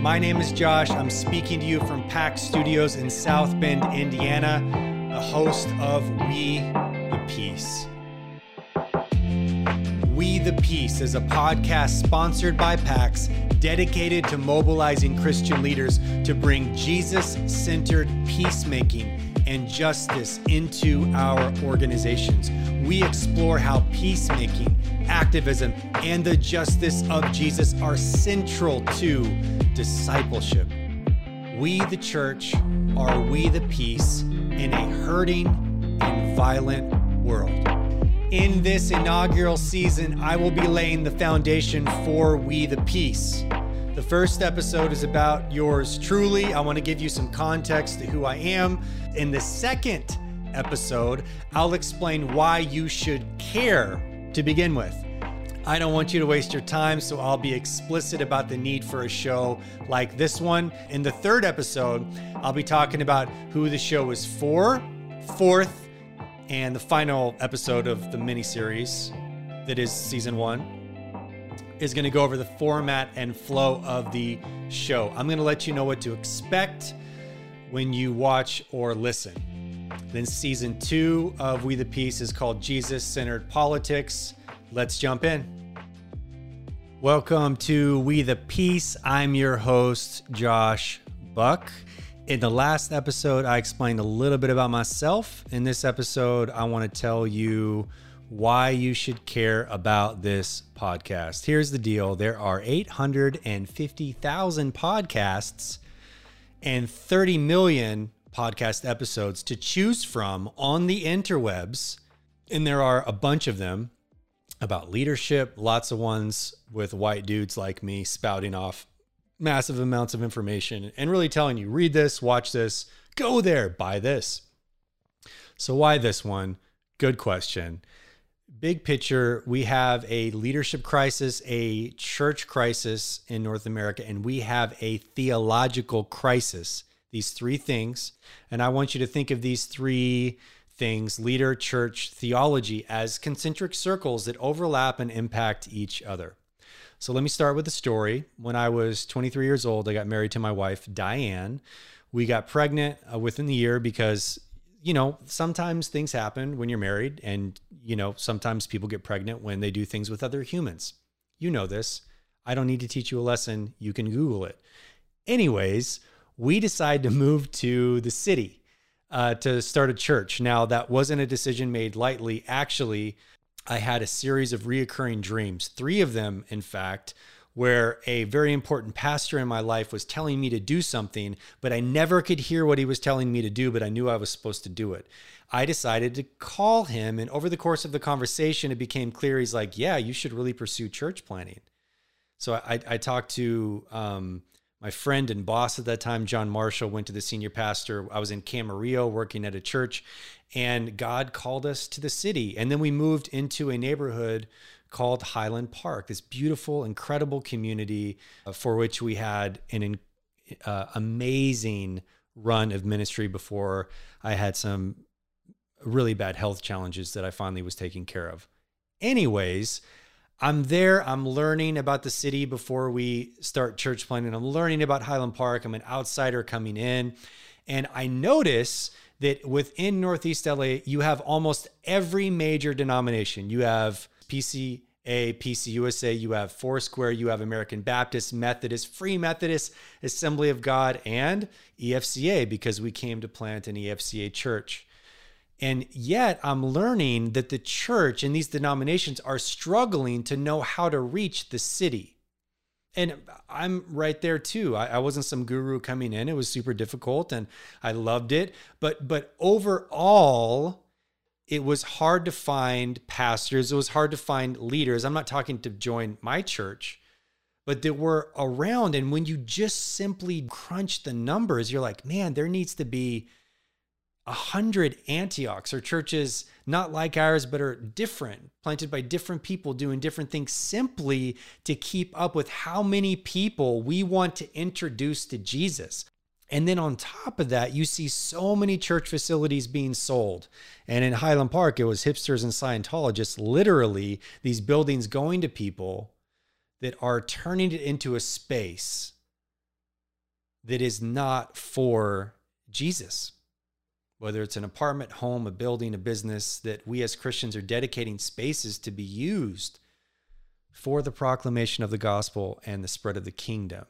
My name is Josh. I'm speaking to you from PAX Studios in South Bend, Indiana, the host of We the Peace. We the Peace is a podcast sponsored by PAX dedicated to mobilizing Christian leaders to bring Jesus centered peacemaking and justice into our organizations. We explore how peacemaking, activism, and the justice of Jesus are central to discipleship. We, the church, are we the peace in a hurting and violent world. In this inaugural season, I will be laying the foundation for We the Peace. The first episode is about yours truly. I want to give you some context to who I am. In the second episode, I'll explain why you should care to begin with. I don't want you to waste your time, so I'll be explicit about the need for a show like this one. In the third episode, I'll be talking about who the show is for. Fourth, and the final episode of the miniseries that is season one is going to go over the format and flow of the show. I'm going to let you know what to expect when you watch or listen. Then, season two of We the Peace is called Jesus Centered Politics. Let's jump in. Welcome to We the Peace. I'm your host, Josh Buck. In the last episode, I explained a little bit about myself. In this episode, I want to tell you why you should care about this podcast. Here's the deal there are 850,000 podcasts and 30 million podcast episodes to choose from on the interwebs. And there are a bunch of them about leadership, lots of ones with white dudes like me spouting off massive amounts of information and really telling you read this, watch this, go there, buy this. So, why this one? Good question big picture, we have a leadership crisis, a church crisis in North America, and we have a theological crisis. These three things. And I want you to think of these three things leader, church, theology as concentric circles that overlap and impact each other. So let me start with the story. When I was 23 years old, I got married to my wife, Diane. We got pregnant uh, within the year because you know, sometimes things happen when you're married, and, you know, sometimes people get pregnant when they do things with other humans. You know this. I don't need to teach you a lesson. You can Google it. Anyways, we decided to move to the city uh, to start a church. Now, that wasn't a decision made lightly. Actually, I had a series of reoccurring dreams, three of them, in fact, where a very important pastor in my life was telling me to do something, but I never could hear what he was telling me to do, but I knew I was supposed to do it. I decided to call him, and over the course of the conversation, it became clear he's like, Yeah, you should really pursue church planting. So I, I talked to um, my friend and boss at that time, John Marshall, went to the senior pastor. I was in Camarillo working at a church, and God called us to the city. And then we moved into a neighborhood called Highland Park, this beautiful, incredible community uh, for which we had an uh, amazing run of ministry before I had some really bad health challenges that I finally was taking care of. Anyways, I'm there. I'm learning about the city before we start church planting. I'm learning about Highland Park. I'm an outsider coming in. And I notice that within Northeast LA, you have almost every major denomination. You have PCA, PCUSA, you have Foursquare, you have American Baptist, Methodist, Free Methodist, Assembly of God, and EFCA because we came to plant an EFCA church. And yet, I'm learning that the church and these denominations are struggling to know how to reach the city. And I'm right there too. I, I, wasn't some guru coming in. It was super difficult and I loved it. But but overall, it was hard to find pastors. It was hard to find leaders. I'm not talking to join my church, but that were around. And when you just simply crunch the numbers, you're like, man, there needs to be a hundred Antiochs or churches not like ours, but are different, planted by different people doing different things simply to keep up with how many people we want to introduce to Jesus. And then on top of that, you see so many church facilities being sold. And in Highland Park, it was hipsters and Scientologists, literally, these buildings going to people that are turning it into a space that is not for Jesus. Whether it's an apartment, home, a building, a business, that we as Christians are dedicating spaces to be used for the proclamation of the gospel and the spread of the kingdom.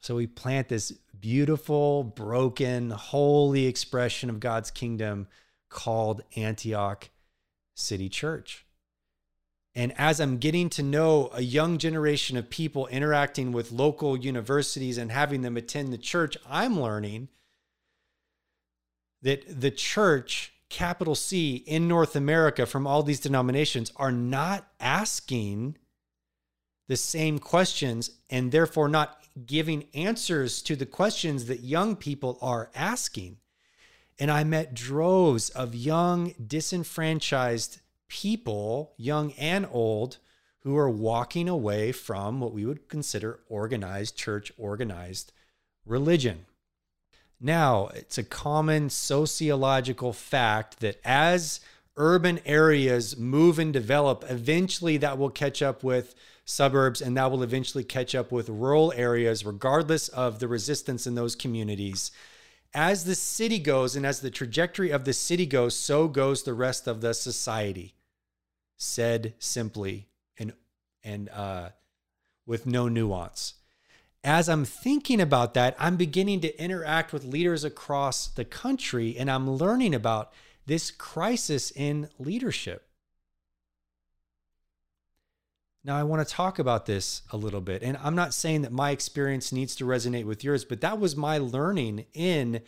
So we plant this beautiful, broken, holy expression of God's kingdom called Antioch City Church. And as I'm getting to know a young generation of people interacting with local universities and having them attend the church, I'm learning that the church, capital C, in North America from all these denominations are not asking the same questions and therefore not giving answers to the questions that young people are asking. And I met droves of young, disenfranchised people, young and old, who are walking away from what we would consider organized church, organized religion. Now, it's a common sociological fact that as urban areas move and develop, eventually that will catch up with suburbs and that will eventually catch up with rural areas, regardless of the resistance in those communities. As the city goes and as the trajectory of the city goes, so goes the rest of the society. Said simply and and uh, with no nuance. As I'm thinking about that, I'm beginning to interact with leaders across the country and I'm learning about this crisis in leadership. Now, I want to talk about this a little bit. And I'm not saying that my experience needs to resonate with yours, but that was my learning in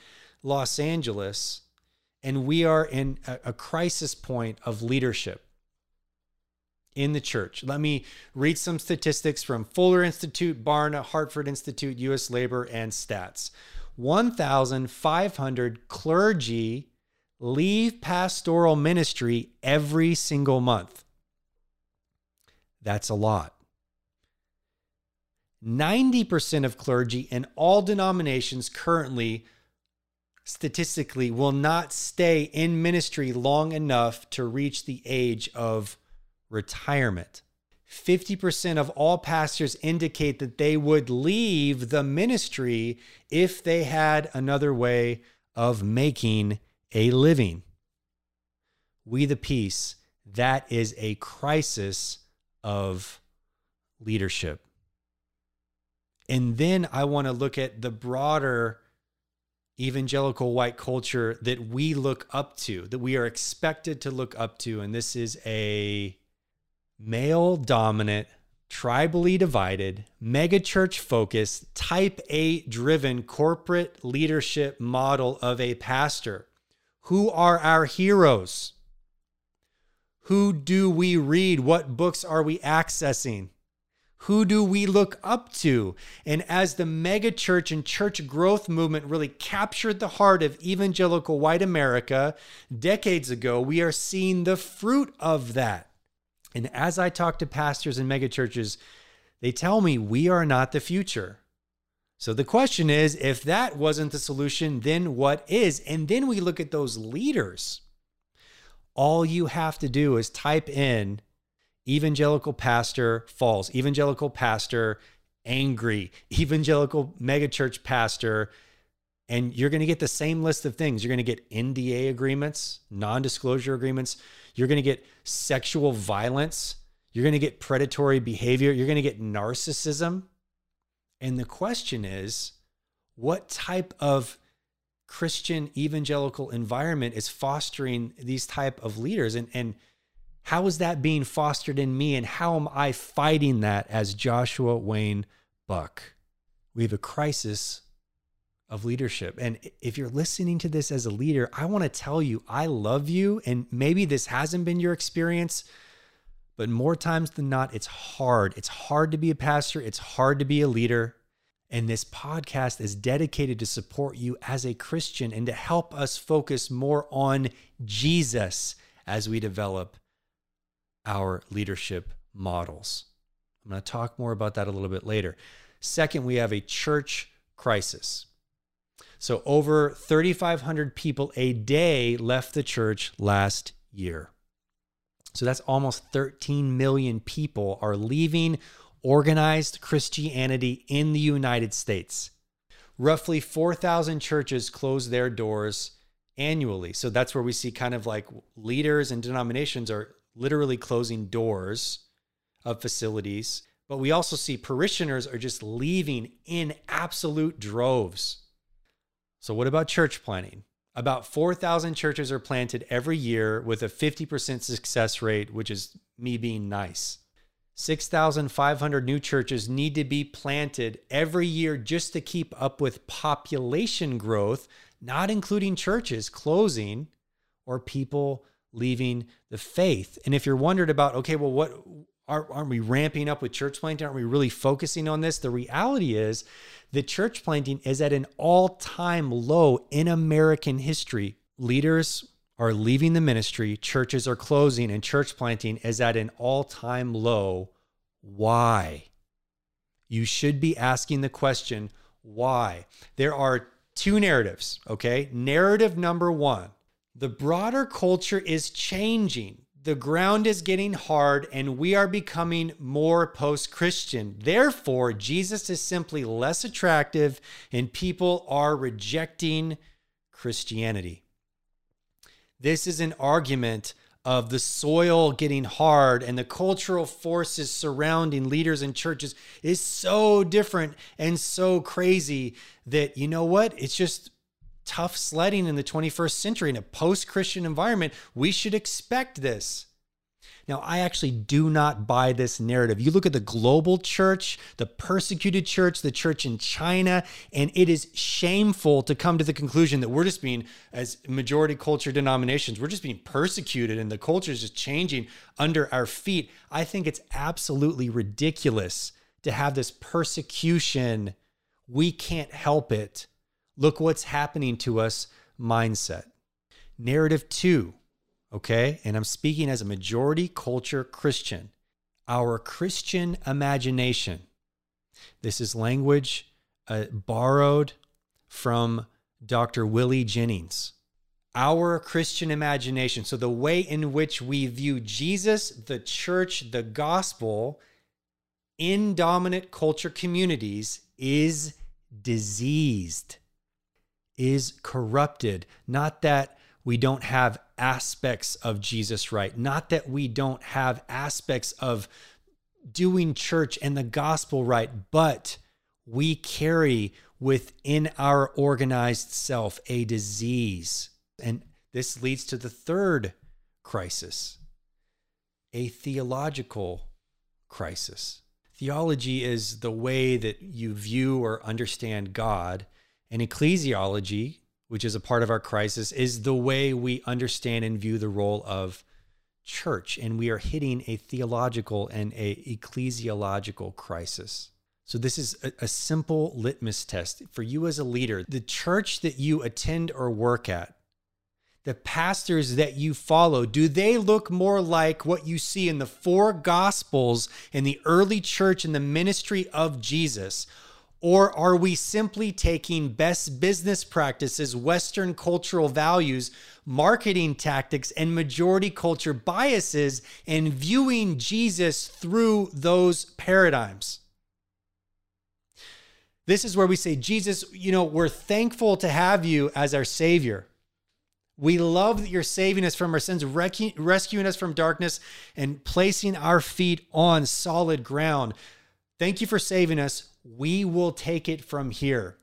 Los Angeles. And we are in a, crisis point of leadership in the church. Let me read some statistics from Fuller Institute, Barna, Hartford Institute, US Labor, and Stats. 1,500 clergy leave pastoral ministry every single month. That's a lot. 90% of clergy in all denominations currently, statistically, will not stay in ministry long enough to reach the age of retirement. 50% of all pastors indicate that they would leave the ministry if they had another way of making a living. We the Peace, that is a crisis of leadership. And then I want to look at the broader evangelical white culture that we look up to, that we are expected to look up to. And this is a male dominant, tribally divided, megachurch focused, type A driven corporate leadership model of a pastor. Who are our heroes? Who do we read? What books are we accessing? Who do we look up to? And as the megachurch and church growth movement really captured the heart of evangelical white America decades ago, we are seeing the fruit of that. And as I talk to pastors in megachurches, they tell me we are not the future. So the question is if that wasn't the solution, then what is? And then we look at those leaders all you have to do is type in evangelical pastor falls, evangelical pastor angry, evangelical megachurch pastor, and you're going to get the same list of things. You're going to get NDA agreements, non disclosure agreements. You're going to get sexual violence. You're going to get predatory behavior. You're going to get narcissism. And the question is, what type of Christian evangelical environment is fostering these type of leaders and and how is that being fostered in me and how am I fighting that as Joshua Wayne Buck? We have a crisis of leadership. And if you're listening to this as a leader, I want to tell you I love you and maybe this hasn't been your experience, but more times than not it's hard. It's hard to be a pastor, it's hard to be a leader. And this podcast is dedicated to support you as a Christian and to help us focus more on Jesus as we develop our leadership models. I'm going to talk more about that a little bit later. Second, we have a church crisis. So, over 3,500 people a day left the church last year. So, that's almost 13 million people are leaving organized Christianity in the United States. Roughly 4,000 churches close their doors annually. So that's where we see kind of like leaders and denominations are literally closing doors of facilities. But we also see parishioners are just leaving in absolute droves. So, what about church planting? About 4,000 churches are planted every year with a 50% success rate, which is me being nice. 6,500 new churches need to be planted every year just to keep up with population growth, not including churches closing or people leaving the faith. And if you're wondered about, okay, well, what are aren't we ramping up with church planting? Aren't we really focusing on this? The reality is that church planting is at an all time low in American history. Leaders are leaving the ministry, churches are closing, and church planting is at an all time low. Why? You should be asking the question, why? There are two narratives, okay? Narrative number one the broader culture is changing the ground is getting hard and we are becoming more post Christian. Therefore, Jesus is simply less attractive and people are rejecting Christianity. This is an argument of the soil getting hard and the cultural forces surrounding leaders and churches is so different and so crazy that you know what? It's just tough sledding in the 21st century in a post Christian environment, we should expect this. Now, I actually do not buy this narrative. You look at the global church, the persecuted church, the church in China, and it is shameful to come to the conclusion that we're just being, as majority culture denominations, we're just being persecuted and the culture is just changing under our feet. I think it's absolutely ridiculous to have this persecution. We can't help it look what's happening to us mindset. Narrative two, okay, and I'm speaking as a majority culture Christian, our Christian imagination. This is language uh, borrowed from Dr. Willie Jennings. Our Christian imagination. So, the way in which we view Jesus, the church, the gospel in dominant culture communities is diseased is corrupted. Not that we don't have aspects of Jesus right, not that we don't have aspects of doing church and the gospel right, but we carry within our organized self a disease. And this leads to the third crisis a theological crisis. Theology is the way that you view or understand God and ecclesiology, which is a part of our crisis, is the way we understand and view the role of church. And we are hitting a theological and a ecclesiological crisis. So, this is a, a, simple litmus test for you as a leader. The church that you attend or work at, the pastors that you follow, do they look more like what you see in the four gospels in the early church and the ministry of Jesus? Or are we simply taking best business practices, Western cultural values, marketing tactics, and majority culture biases and viewing Jesus through those paradigms? This is where we say, Jesus, you know, we're thankful to have you as our Savior. We love that you're saving us from our sins, rescuing us from darkness, and placing our feet on solid ground. Thank you for saving us we will take it from here.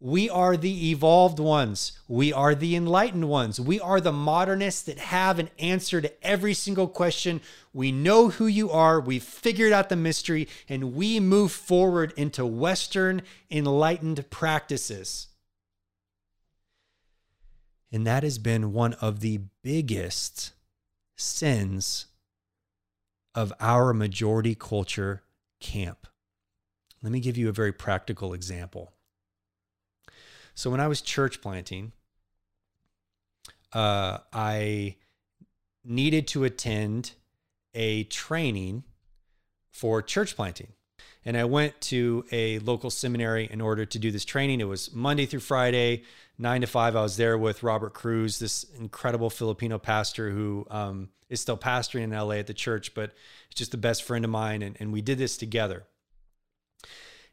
We are the evolved ones. We are the enlightened ones. We are the modernists that have an answer to every single question. We know who you are. We've figured out the mystery and we move forward into Western enlightened practices. And that has been one of the biggest sins of our majority culture camp. Let me give you a very practical example. So, when I was church planting, uh, I needed to attend a training for church planting. And I went to a local seminary in order to do this training. It was Monday through Friday, nine to five. I was there with Robert Cruz, this incredible Filipino pastor who um, is still pastoring in LA at the church, but he's just the best friend of mine. And, and we did this together.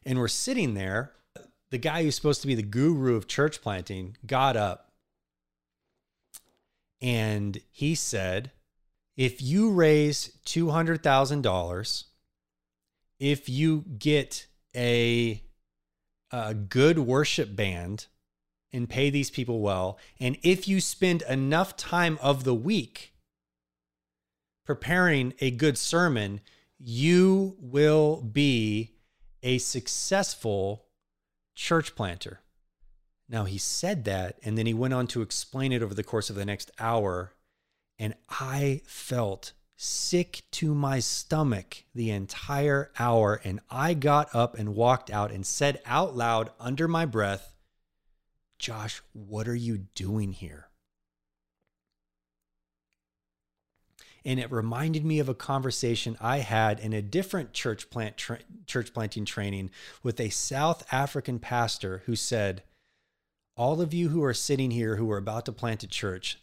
And we're sitting there. The guy who's supposed to be the guru of church planting got up and he said, if you raise $200,000, if you get a, a good worship band and pay these people well, and if you spend enough time of the week preparing a good sermon, you will be a successful church planter. Now, he said that, and then he went on to explain it over the course of the next hour. And I felt sick to my stomach the entire hour. And I got up and walked out and said out loud under my breath, Josh, what are you doing here? And it reminded me of a conversation I had in a different church plant tra- church planting training with a South African pastor who said, "All of you who are sitting here who are about to plant a church,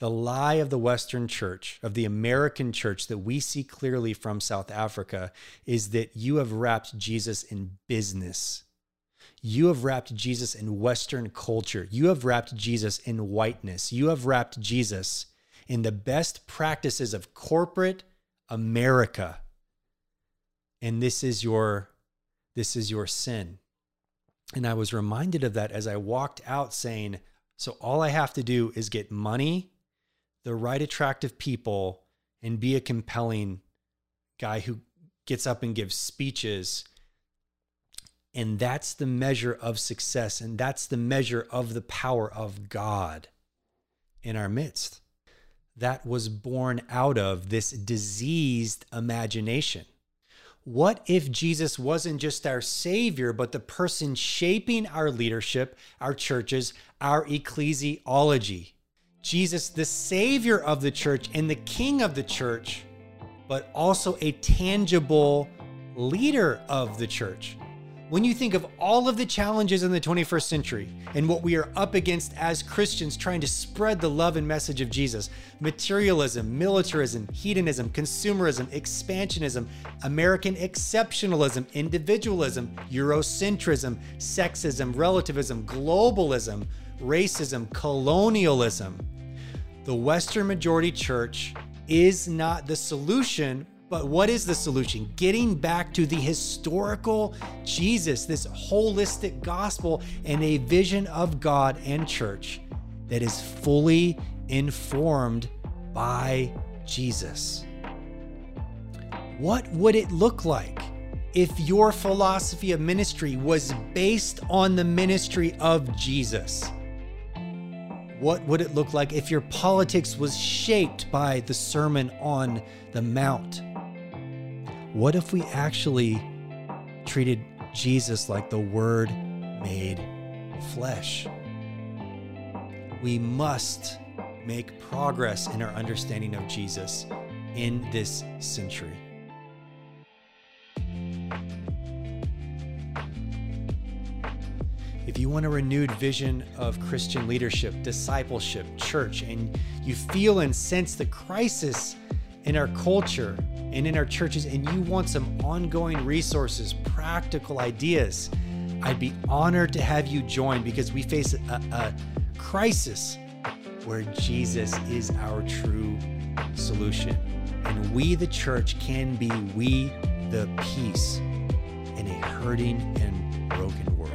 the lie of the Western church, of the American church that we see clearly from South Africa, is that you have wrapped Jesus in business." You have wrapped Jesus in Western culture. You have wrapped Jesus in whiteness. You have wrapped Jesus in the best practices of corporate America. And this is your this is your sin. And I was reminded of that as I walked out saying, so all I have to do is get money, the right attractive people, and be a compelling guy who gets up and gives speeches. And that's the measure of success. And that's the measure of the power of God in our midst that was born out of this diseased imagination. What if Jesus wasn't just our Savior, but the person shaping our leadership, our churches, our ecclesiology? Jesus, the Savior of the church and the King of the church, but also a tangible leader of the church. When you think of all of the challenges in the 21st century and what we are up against as Christians trying to spread the love and message of Jesus materialism, militarism, hedonism, consumerism, expansionism, American exceptionalism, individualism, Eurocentrism, sexism, relativism, globalism, racism, colonialism. The Western majority church is not the solution, but what is the solution? Getting back to the historical Jesus, this holistic gospel, and a vision of God and church that is fully informed by Jesus. What would it look like if your philosophy of ministry was based on the ministry of Jesus? What would it look like if your politics was shaped by the Sermon on the Mount? What if we actually treated Jesus like the Word made flesh? We must make progress in our understanding of Jesus in this century. If you want a renewed vision of Christian leadership, discipleship, church, and you feel and sense the crisis in our culture and in our churches, and you want some ongoing resources, practical ideas, I'd be honored to have you join because we face a, a crisis where Jesus is our true solution. And we, the church, can be we, the peace in a hurting and broken world.